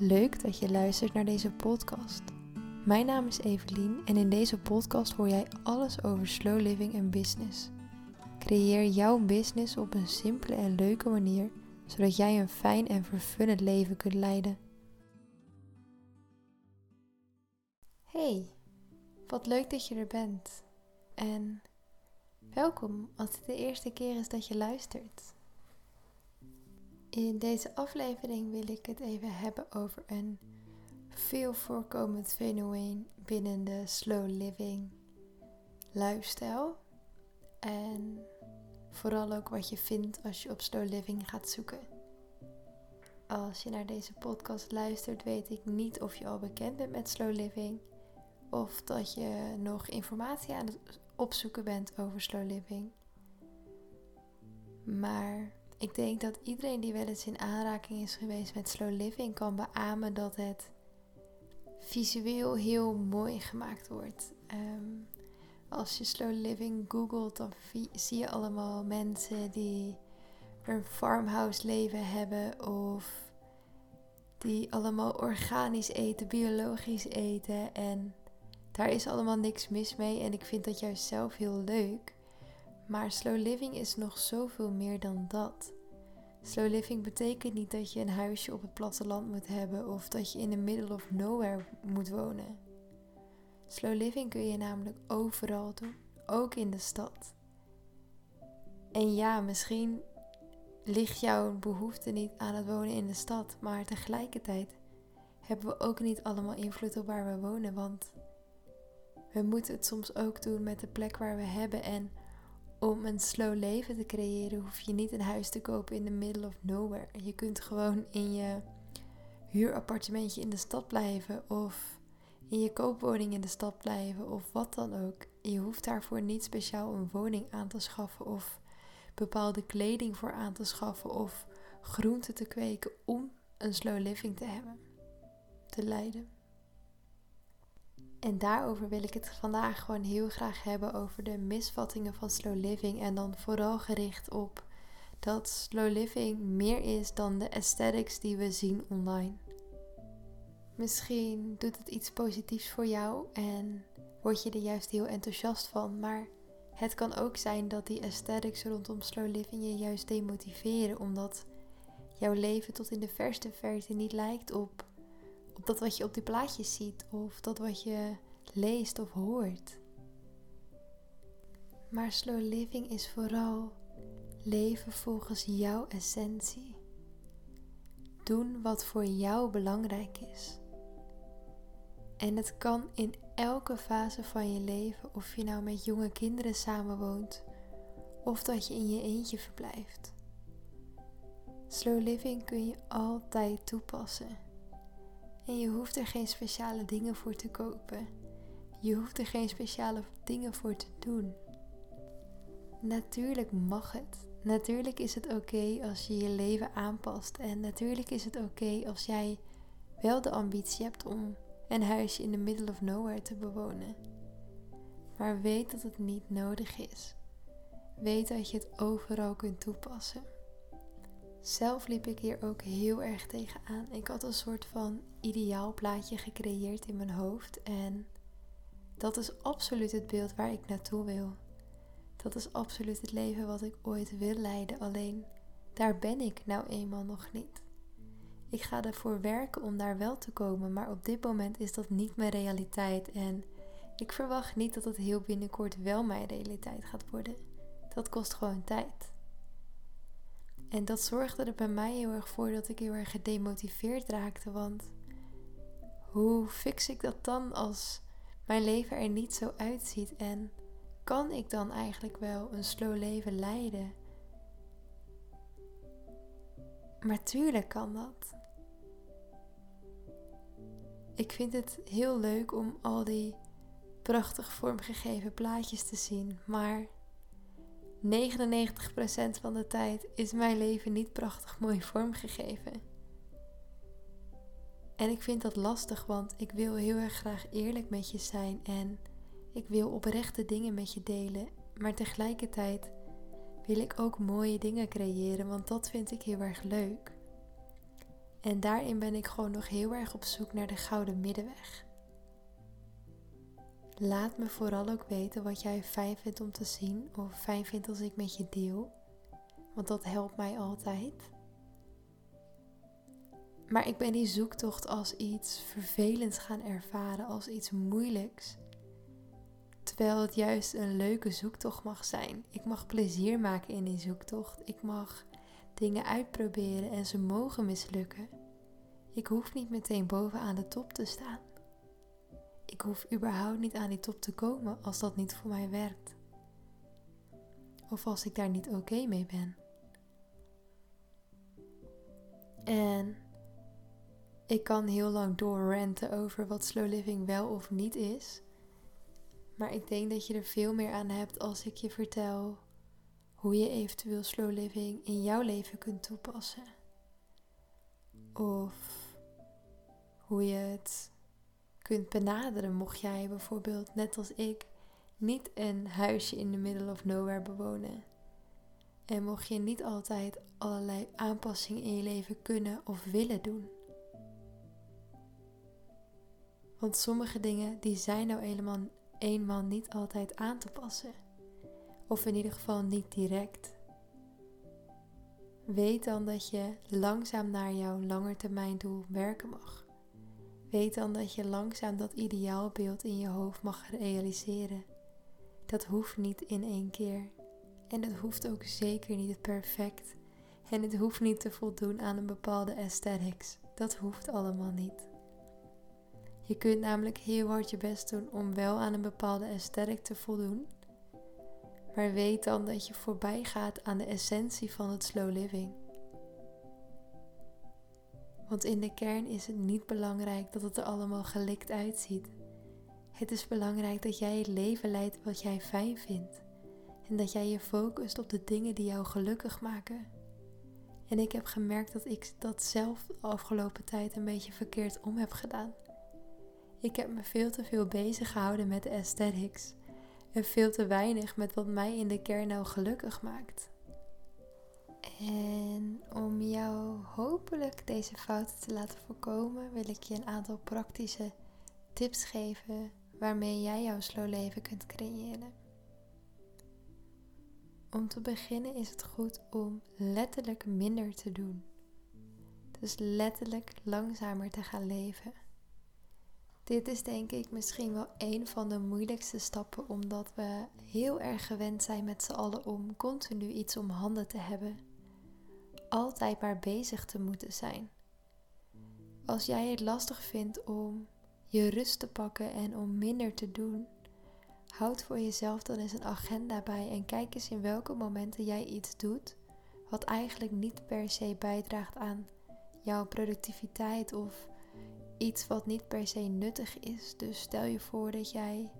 Leuk dat je luistert naar deze podcast. Mijn naam is Evelien en in deze podcast hoor jij alles over slow living en business. Creëer jouw business op een simpele en leuke manier, zodat jij een fijn en vervullend leven kunt leiden. Hey, wat leuk dat je er bent. En welkom als het de eerste keer is dat je luistert. In deze aflevering wil ik het even hebben over een veel voorkomend fenomeen binnen de slow living lifestyle. En vooral ook wat je vindt als je op slow living gaat zoeken. Als je naar deze podcast luistert, weet ik niet of je al bekend bent met slow living of dat je nog informatie aan het opzoeken bent over slow living. Maar ik denk dat iedereen die wel eens in aanraking is geweest met slow living kan beamen dat het visueel heel mooi gemaakt wordt. Ehm, als je slow living googelt, dan zie je allemaal mensen die een farmhouse leven hebben of die allemaal organisch eten, biologisch eten. En daar is allemaal niks mis mee en ik vind dat juist zelf heel leuk. Maar slow living is nog zoveel meer dan dat. Slow living betekent niet dat je een huisje op het platteland moet hebben of dat je in the middle of nowhere moet wonen. Slow living kun je namelijk overal doen, ook in de stad. En ja, misschien ligt jouw behoefte niet aan het wonen in de stad, maar tegelijkertijd hebben we ook niet allemaal invloed op waar we wonen, want we moeten het soms ook doen met de plek waar we hebben en om een slow leven te creëren hoef je niet een huis te kopen in the middle of nowhere. Je kunt gewoon in je huurappartementje in de stad blijven of in je koopwoning in de stad blijven of wat dan ook. Je hoeft daarvoor niet speciaal een woning aan te schaffen of bepaalde kleding voor aan te schaffen of groenten te kweken om een slow living te hebben, te leiden. En daarover wil ik het vandaag gewoon heel graag hebben over de misvattingen van slow living. En dan vooral gericht op dat slow living meer is dan de aesthetics die we zien online. Misschien doet het iets positiefs voor jou en word je er juist heel enthousiast van. Maar het kan ook zijn dat die aesthetics rondom slow living je juist demotiveren. Omdat jouw leven tot in de verste verte niet lijkt op dat wat je op die plaatjes ziet of dat wat je leest of hoort. Maar slow living is vooral leven volgens jouw essentie. Doen wat voor jou belangrijk is. En het kan in elke fase van je leven, of je nou met jonge kinderen samenwoont of dat je in je eentje verblijft. Slow living kun je altijd toepassen. En je hoeft er geen speciale dingen voor te kopen. Je hoeft er geen speciale dingen voor te doen. Natuurlijk mag het. Natuurlijk is het oké als je je leven aanpast. En natuurlijk is het oké als jij wel de ambitie hebt om een huisje in the middle of nowhere te bewonen. Maar weet dat het niet nodig is. Weet dat je het overal kunt toepassen. Zelf liep ik hier ook heel erg tegenaan. Ik had een soort van ideaal plaatje gecreëerd in mijn hoofd. En dat is absoluut het beeld waar ik naartoe wil. Dat is absoluut het leven wat ik ooit wil leiden. Alleen daar ben ik nou eenmaal nog niet. Ik ga ervoor werken om daar wel te komen, maar op dit moment is dat niet mijn realiteit. En ik verwacht niet dat het heel binnenkort wel mijn realiteit gaat worden. Dat kost gewoon tijd. En dat zorgde er bij mij heel erg voor dat ik heel erg gedemotiveerd raakte. Want hoe fix ik dat dan als mijn leven er niet zo uitziet? En kan ik dan eigenlijk wel een slow leven leiden? Maar tuurlijk kan dat. Ik vind het heel leuk om al die prachtig vormgegeven plaatjes te zien, maar 99% van de tijd is mijn leven niet prachtig mooi vormgegeven. En ik vind dat lastig, want ik wil heel erg graag eerlijk met je zijn en ik wil oprechte dingen met je delen. Maar tegelijkertijd wil ik ook mooie dingen creëren, want dat vind ik heel erg leuk. En daarin ben ik gewoon nog heel erg op zoek naar de gouden middenweg. Laat me vooral ook weten wat jij fijn vindt om te zien of fijn vindt als ik met je deel. Want dat helpt mij altijd. Maar ik ben die zoektocht als iets vervelends gaan ervaren, als iets moeilijks. Terwijl het juist een leuke zoektocht mag zijn. Ik mag plezier maken in die zoektocht. Ik mag dingen uitproberen en ze mogen mislukken. Ik hoef niet meteen bovenaan de top te staan. Ik hoef überhaupt niet aan die top te komen als dat niet voor mij werkt. Of als ik daar niet oké mee ben. En ik kan heel lang doorrenten over wat slow living wel of niet is. Maar ik denk dat je er veel meer aan hebt als ik je vertel hoe je eventueel slow living in jouw leven kunt toepassen. Of hoe je het kunt benaderen mocht jij bijvoorbeeld, net als ik, niet een huisje in the middle of nowhere bewonen. En mocht je niet altijd allerlei aanpassingen in je leven kunnen of willen doen. Want sommige dingen die zijn nou helemaal eenmaal niet altijd aan te passen. Of in ieder geval niet direct. Weet dan dat je langzaam naar jouw langetermijndoel werken mag. Weet dan dat je langzaam dat ideaalbeeld in je hoofd mag realiseren. Dat hoeft niet in één keer. En het hoeft ook zeker niet perfect. En het hoeft niet te voldoen aan een bepaalde aesthetics. Dat hoeft allemaal niet. Je kunt namelijk heel hard je best doen om wel aan een bepaalde aesthetic te voldoen. Maar weet dan dat je voorbij gaat aan de essentie van het slow living. Want in de kern is het niet belangrijk dat het er allemaal gelikt uitziet. Het is belangrijk dat jij het leven leidt wat jij fijn vindt. En dat jij je focust op de dingen die jou gelukkig maken. En ik heb gemerkt dat ik dat zelf de afgelopen tijd een beetje verkeerd om heb gedaan. Ik heb me veel te veel bezig gehouden met de aesthetics en veel te weinig met wat mij in de kern nou gelukkig maakt. En om jou hopelijk deze fouten te laten voorkomen, wil ik je een aantal praktische tips geven waarmee jij jouw slow leven kunt creëren. Om te beginnen is het goed om letterlijk minder te doen. Dus letterlijk langzamer te gaan leven. Dit is denk ik misschien wel een van de moeilijkste stappen, omdat we heel erg gewend zijn met z'n allen om continu iets om handen te hebben. Altijd maar bezig te moeten zijn. Als jij het lastig vindt om je rust te pakken en om minder te doen, houd voor jezelf dan eens een agenda bij en kijk eens in welke momenten jij iets doet wat eigenlijk niet per se bijdraagt aan jouw productiviteit of iets wat niet per se nuttig is. Dus stel je voor dat jij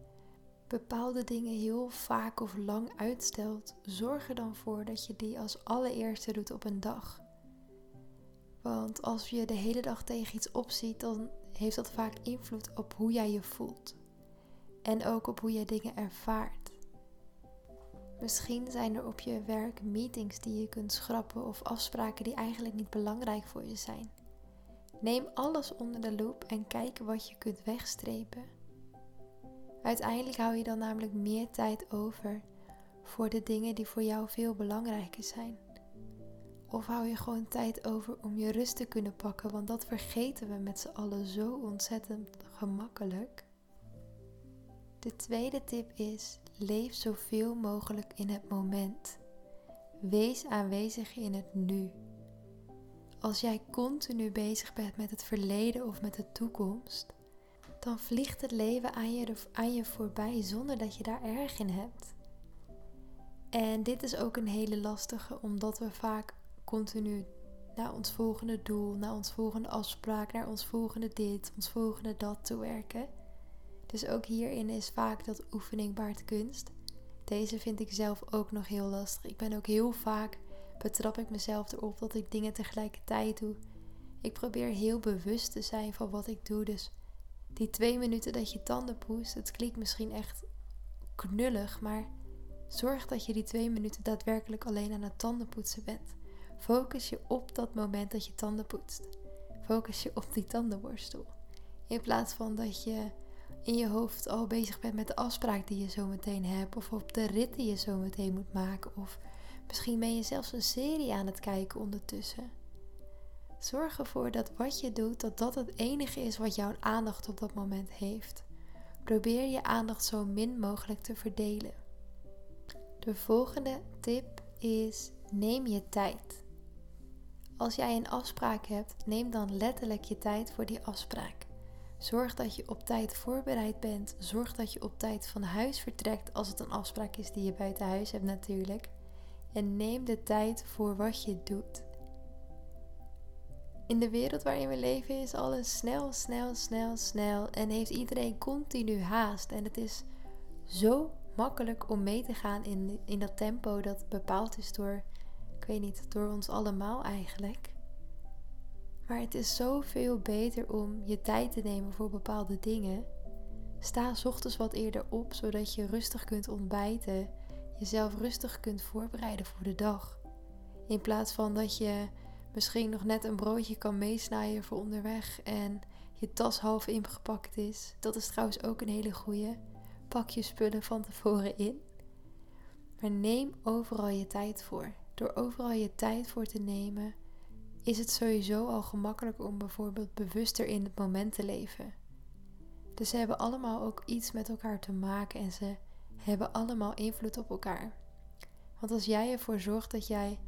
bepaalde dingen heel vaak of lang uitstelt. Zorg er dan voor dat je die als allereerste doet op een dag. Want als je de hele dag tegen iets opziet, dan heeft dat vaak invloed op hoe jij je voelt. En ook op hoe jij dingen ervaart. Misschien zijn er op je werk meetings die je kunt schrappen of afspraken die eigenlijk niet belangrijk voor je zijn. Neem alles onder de loep en kijk wat je kunt wegstrepen. Uiteindelijk hou je dan namelijk meer tijd over voor de dingen die voor jou veel belangrijker zijn. Of hou je gewoon tijd over om je rust te kunnen pakken, want dat vergeten we met z'n allen zo ontzettend gemakkelijk. De tweede tip is: leef zoveel mogelijk in het moment. Wees aanwezig in het nu. Als jij continu bezig bent met het verleden of met de toekomst, dan vliegt het leven aan je, aan je voorbij zonder dat je daar erg in hebt. En dit is ook een hele lastige, omdat we vaak continu naar ons volgende doel, naar ons volgende afspraak, naar ons volgende dit, ons volgende dat toe werken. Dus ook hierin is vaak dat oefening baart kunst. Deze vind ik zelf ook nog heel lastig. Ik ben ook heel vaak betrap ik mezelf erop dat ik dingen tegelijkertijd doe. Ik probeer heel bewust te zijn van wat ik doe. Dus die twee minuten dat je tanden poest, het klinkt misschien echt knullig, maar zorg dat je die twee minuten daadwerkelijk alleen aan het tandenpoetsen bent. Focus je op dat moment dat je tanden poetst. focus je op die tandenborstel. In plaats van dat je in je hoofd al bezig bent met de afspraak die je zo meteen hebt. Of op de rit die je zo meteen moet maken. Of misschien ben je zelfs een serie aan het kijken ondertussen. Zorg ervoor dat wat je doet, dat dat het enige is wat jouw aandacht op dat moment heeft. Probeer je aandacht zo min mogelijk te verdelen. De volgende tip is neem je tijd. Als jij een afspraak hebt, neem dan letterlijk je tijd voor die afspraak. Zorg dat je op tijd voorbereid bent. Zorg dat je op tijd van huis vertrekt als het een afspraak is die je buiten huis hebt natuurlijk. En neem de tijd voor wat je doet. In de wereld waarin we leven is alles snel, snel, snel, snel en heeft iedereen continu haast. En het is zo makkelijk om mee te gaan in, in dat tempo dat bepaald is door, ik weet niet, door ons allemaal eigenlijk. Maar het is zoveel beter om je tijd te nemen voor bepaalde dingen. Sta ochtends wat eerder op, zodat je rustig kunt ontbijten, jezelf rustig kunt voorbereiden voor de dag. In plaats van dat je misschien nog net een broodje kan meesnijden voor onderweg en je tas half ingepakt is. Dat is trouwens ook een hele goeie. Pak je spullen van tevoren in. Maar neem overal je tijd voor. Door overal je tijd voor te nemen, is het sowieso al gemakkelijker om bijvoorbeeld bewuster in het moment te leven. Dus ze hebben allemaal ook iets met elkaar te maken en ze hebben allemaal invloed op elkaar. Want als jij ervoor zorgt dat jij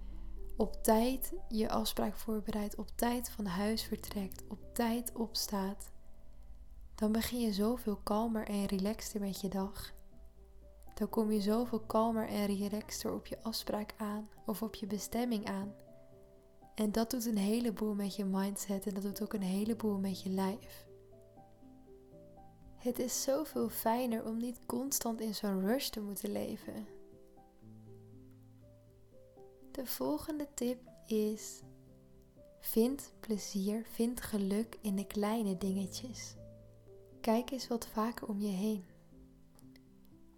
op tijd je afspraak voorbereidt, op tijd van huis vertrekt, op tijd opstaat, dan begin je zoveel kalmer en relaxter met je dag. Dan kom je zoveel kalmer en relaxter op je afspraak aan of op je bestemming aan. En dat doet een heleboel met je mindset en dat doet ook een heleboel met je lijf. Het is zoveel fijner om niet constant in zo'n rush te moeten leven. De volgende tip is: vind plezier, vind geluk in de kleine dingetjes. Kijk eens wat vaker om je heen.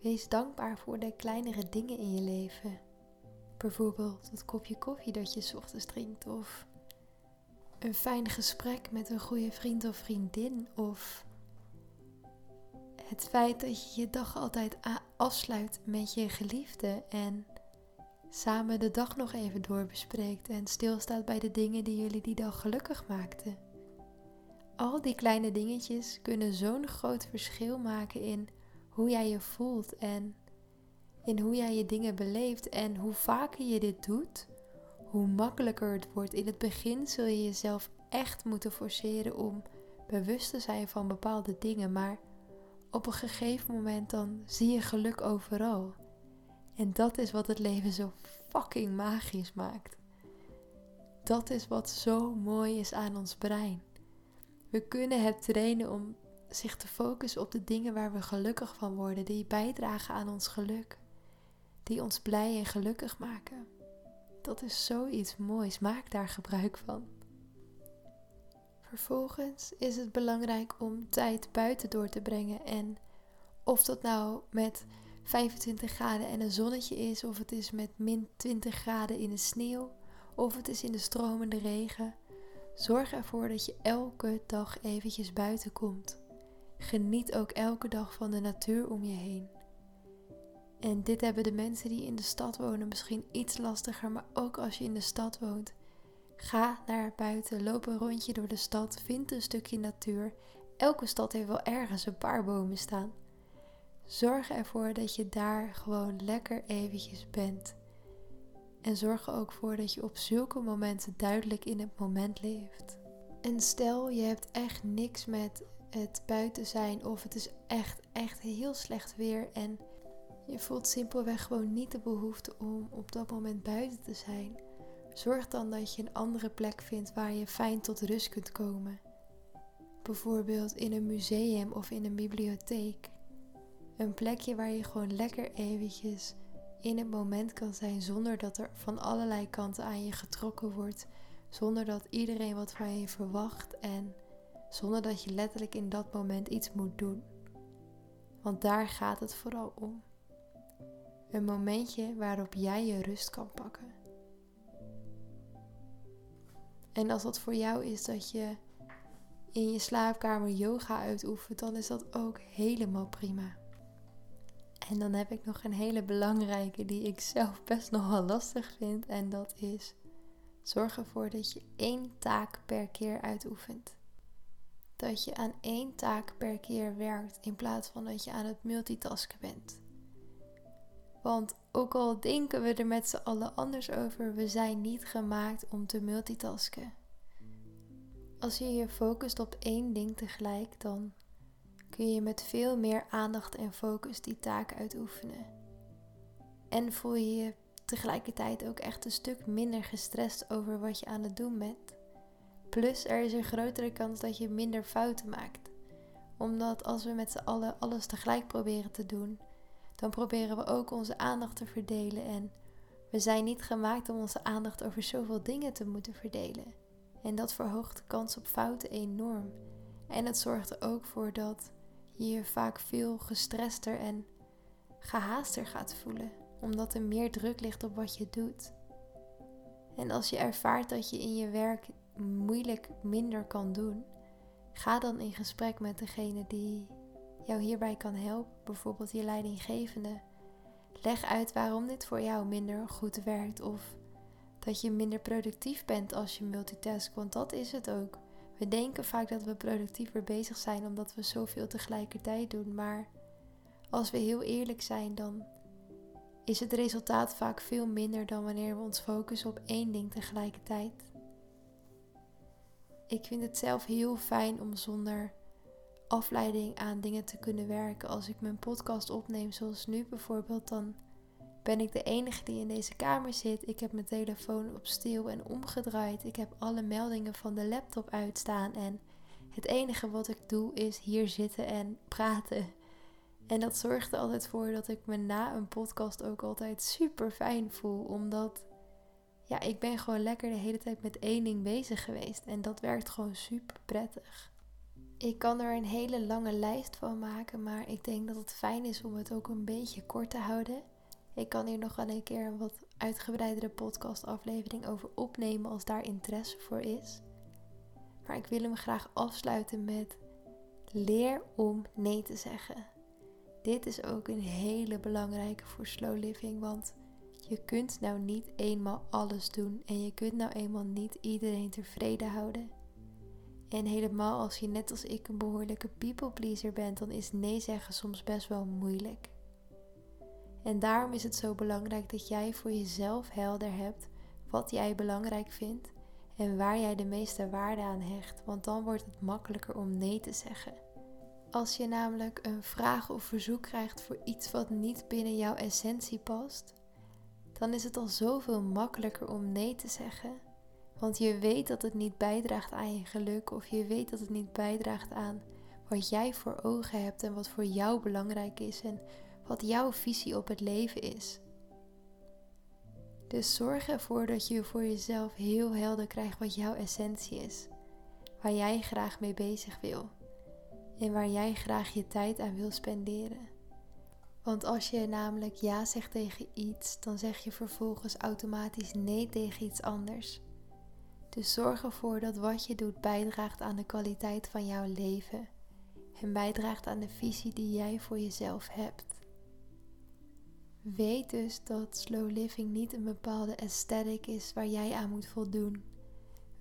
Wees dankbaar voor de kleinere dingen in je leven. Bijvoorbeeld het kopje koffie dat je ochtends drinkt, of een fijn gesprek met een goede vriend of vriendin, of het feit dat je je dag altijd afsluit met je geliefde en samen de dag nog even doorbespreekt en stilstaat bij de dingen die jullie die dag gelukkig maakten. Al die kleine dingetjes kunnen zo'n groot verschil maken in hoe jij je voelt en in hoe jij je dingen beleeft. En hoe vaker je dit doet, hoe makkelijker het wordt. In het begin zul je jezelf echt moeten forceren om bewust te zijn van bepaalde dingen, maar op een gegeven moment dan zie je geluk overal. En dat is wat het leven zo fucking magisch maakt. Dat is wat zo mooi is aan ons brein. We kunnen het trainen om zich te focussen op de dingen waar we gelukkig van worden, die bijdragen aan ons geluk, die ons blij en gelukkig maken. Dat is zoiets moois, maak daar gebruik van. Vervolgens is het belangrijk om tijd buiten door te brengen en of dat nou met 25 graden en een zonnetje is, of het is met min 20 graden in de sneeuw, of het is in de stromende regen. Zorg ervoor dat je elke dag eventjes buiten komt. Geniet ook elke dag van de natuur om je heen. En dit hebben de mensen die in de stad wonen misschien iets lastiger, maar ook als je in de stad woont. Ga naar buiten, loop een rondje door de stad, vind een stukje natuur. Elke stad heeft wel ergens een paar bomen staan. Zorg ervoor dat je daar gewoon lekker eventjes bent. En zorg er ook voor dat je op zulke momenten duidelijk in het moment leeft. En stel je hebt echt niks met het buiten zijn of het is echt, echt heel slecht weer en je voelt simpelweg gewoon niet de behoefte om op dat moment buiten te zijn. Zorg dan dat je een andere plek vindt waar je fijn tot rust kunt komen. Bijvoorbeeld in een museum of in een bibliotheek. Een plekje waar je gewoon lekker eventjes in het moment kan zijn zonder dat er van allerlei kanten aan je getrokken wordt. Zonder dat iedereen wat van je verwacht en zonder dat je letterlijk in dat moment iets moet doen. Want daar gaat het vooral om. Een momentje waarop jij je rust kan pakken. En als dat voor jou is dat je in je slaapkamer yoga uitoefent, dan is dat ook helemaal prima. En dan heb ik nog een hele belangrijke die ik zelf best nog wel lastig vind. En dat is zorg ervoor dat je één taak per keer uitoefent. Dat je aan één taak per keer werkt in plaats van dat je aan het multitasken bent. Want ook al denken we er met z'n allen anders over, we zijn niet gemaakt om te multitasken. Als je je focust op één ding tegelijk, dan kun je met veel meer aandacht en focus die taak uitoefenen. En voel je je tegelijkertijd ook echt een stuk minder gestrest over wat je aan het doen bent. Plus er is een grotere kans dat je minder fouten maakt. Omdat als we met z'n allen alles tegelijk proberen te doen, dan proberen we ook onze aandacht te verdelen. En we zijn niet gemaakt om onze aandacht over zoveel dingen te moeten verdelen. En dat verhoogt de kans op fouten enorm. En het zorgt er ook voor dat je je vaak veel gestrester en gehaaster gaat voelen, omdat er meer druk ligt op wat je doet. En als je ervaart dat je in je werk moeilijk minder kan doen, ga dan in gesprek met degene die jou hierbij kan helpen, bijvoorbeeld je leidinggevende. Leg uit waarom dit voor jou minder goed werkt of dat je minder productief bent als je multitask, want dat is het ook. We denken vaak dat we productiever bezig zijn omdat we zoveel tegelijkertijd doen, maar als we heel eerlijk zijn, dan is het resultaat vaak veel minder dan wanneer we ons focussen op één ding tegelijkertijd. Ik vind het zelf heel fijn om zonder afleiding aan dingen te kunnen werken. Als ik mijn podcast opneem, zoals nu bijvoorbeeld, dan ben ik de enige die in deze kamer zit. Ik heb mijn telefoon op stil en omgedraaid. Ik heb alle meldingen van de laptop uitstaan. En het enige wat ik doe is hier zitten en praten. En dat zorgt er altijd voor dat ik me na een podcast ook altijd super fijn voel. Omdat ja, ik ben gewoon lekker de hele tijd met één ding bezig geweest. En dat werkt gewoon super prettig. Ik kan er een hele lange lijst van maken, maar ik denk dat het fijn is om het ook een beetje kort te houden. Ik kan hier nog wel een keer een wat uitgebreidere podcastaflevering over opnemen als daar interesse voor is. Maar ik wil hem graag afsluiten met leer om nee te zeggen. Dit is ook een hele belangrijke voor slow living, want je kunt nou niet eenmaal alles doen en je kunt nou eenmaal niet iedereen tevreden houden. En helemaal als je net als ik een behoorlijke people pleaser bent, dan is nee zeggen soms best wel moeilijk. En daarom is het zo belangrijk dat jij voor jezelf helder hebt wat jij belangrijk vindt en waar jij de meeste waarde aan hecht, want dan wordt het makkelijker om nee te zeggen. Als je namelijk een vraag of verzoek krijgt voor iets wat niet binnen jouw essentie past, dan is het al zoveel makkelijker om nee te zeggen. Want je weet dat het niet bijdraagt aan je geluk of je weet dat het niet bijdraagt aan wat jij voor ogen hebt en wat voor jou belangrijk is en wat jouw visie op het leven is. Dus zorg ervoor dat je voor jezelf heel helder krijgt wat jouw essentie is, waar jij graag mee bezig wil en waar jij graag je tijd aan wil spenderen. Want als je namelijk ja zegt tegen iets, dan zeg je vervolgens automatisch nee tegen iets anders. Dus zorg ervoor dat wat je doet bijdraagt aan de kwaliteit van jouw leven en bijdraagt aan de visie die jij voor jezelf hebt. Weet dus dat slow living niet een bepaalde aesthetic is waar jij aan moet voldoen.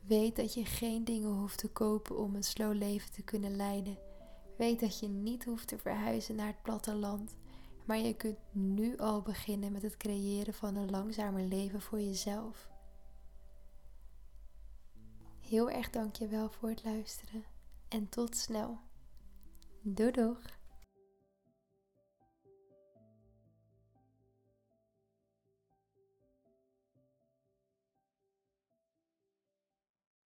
Weet dat je geen dingen hoeft te kopen om een slow leven te kunnen leiden. Weet dat je niet hoeft te verhuizen naar het platteland, maar je kunt nu al beginnen met het creëren van een langzamer leven voor jezelf. Heel erg dankjewel voor het luisteren en tot snel. Doei doeg!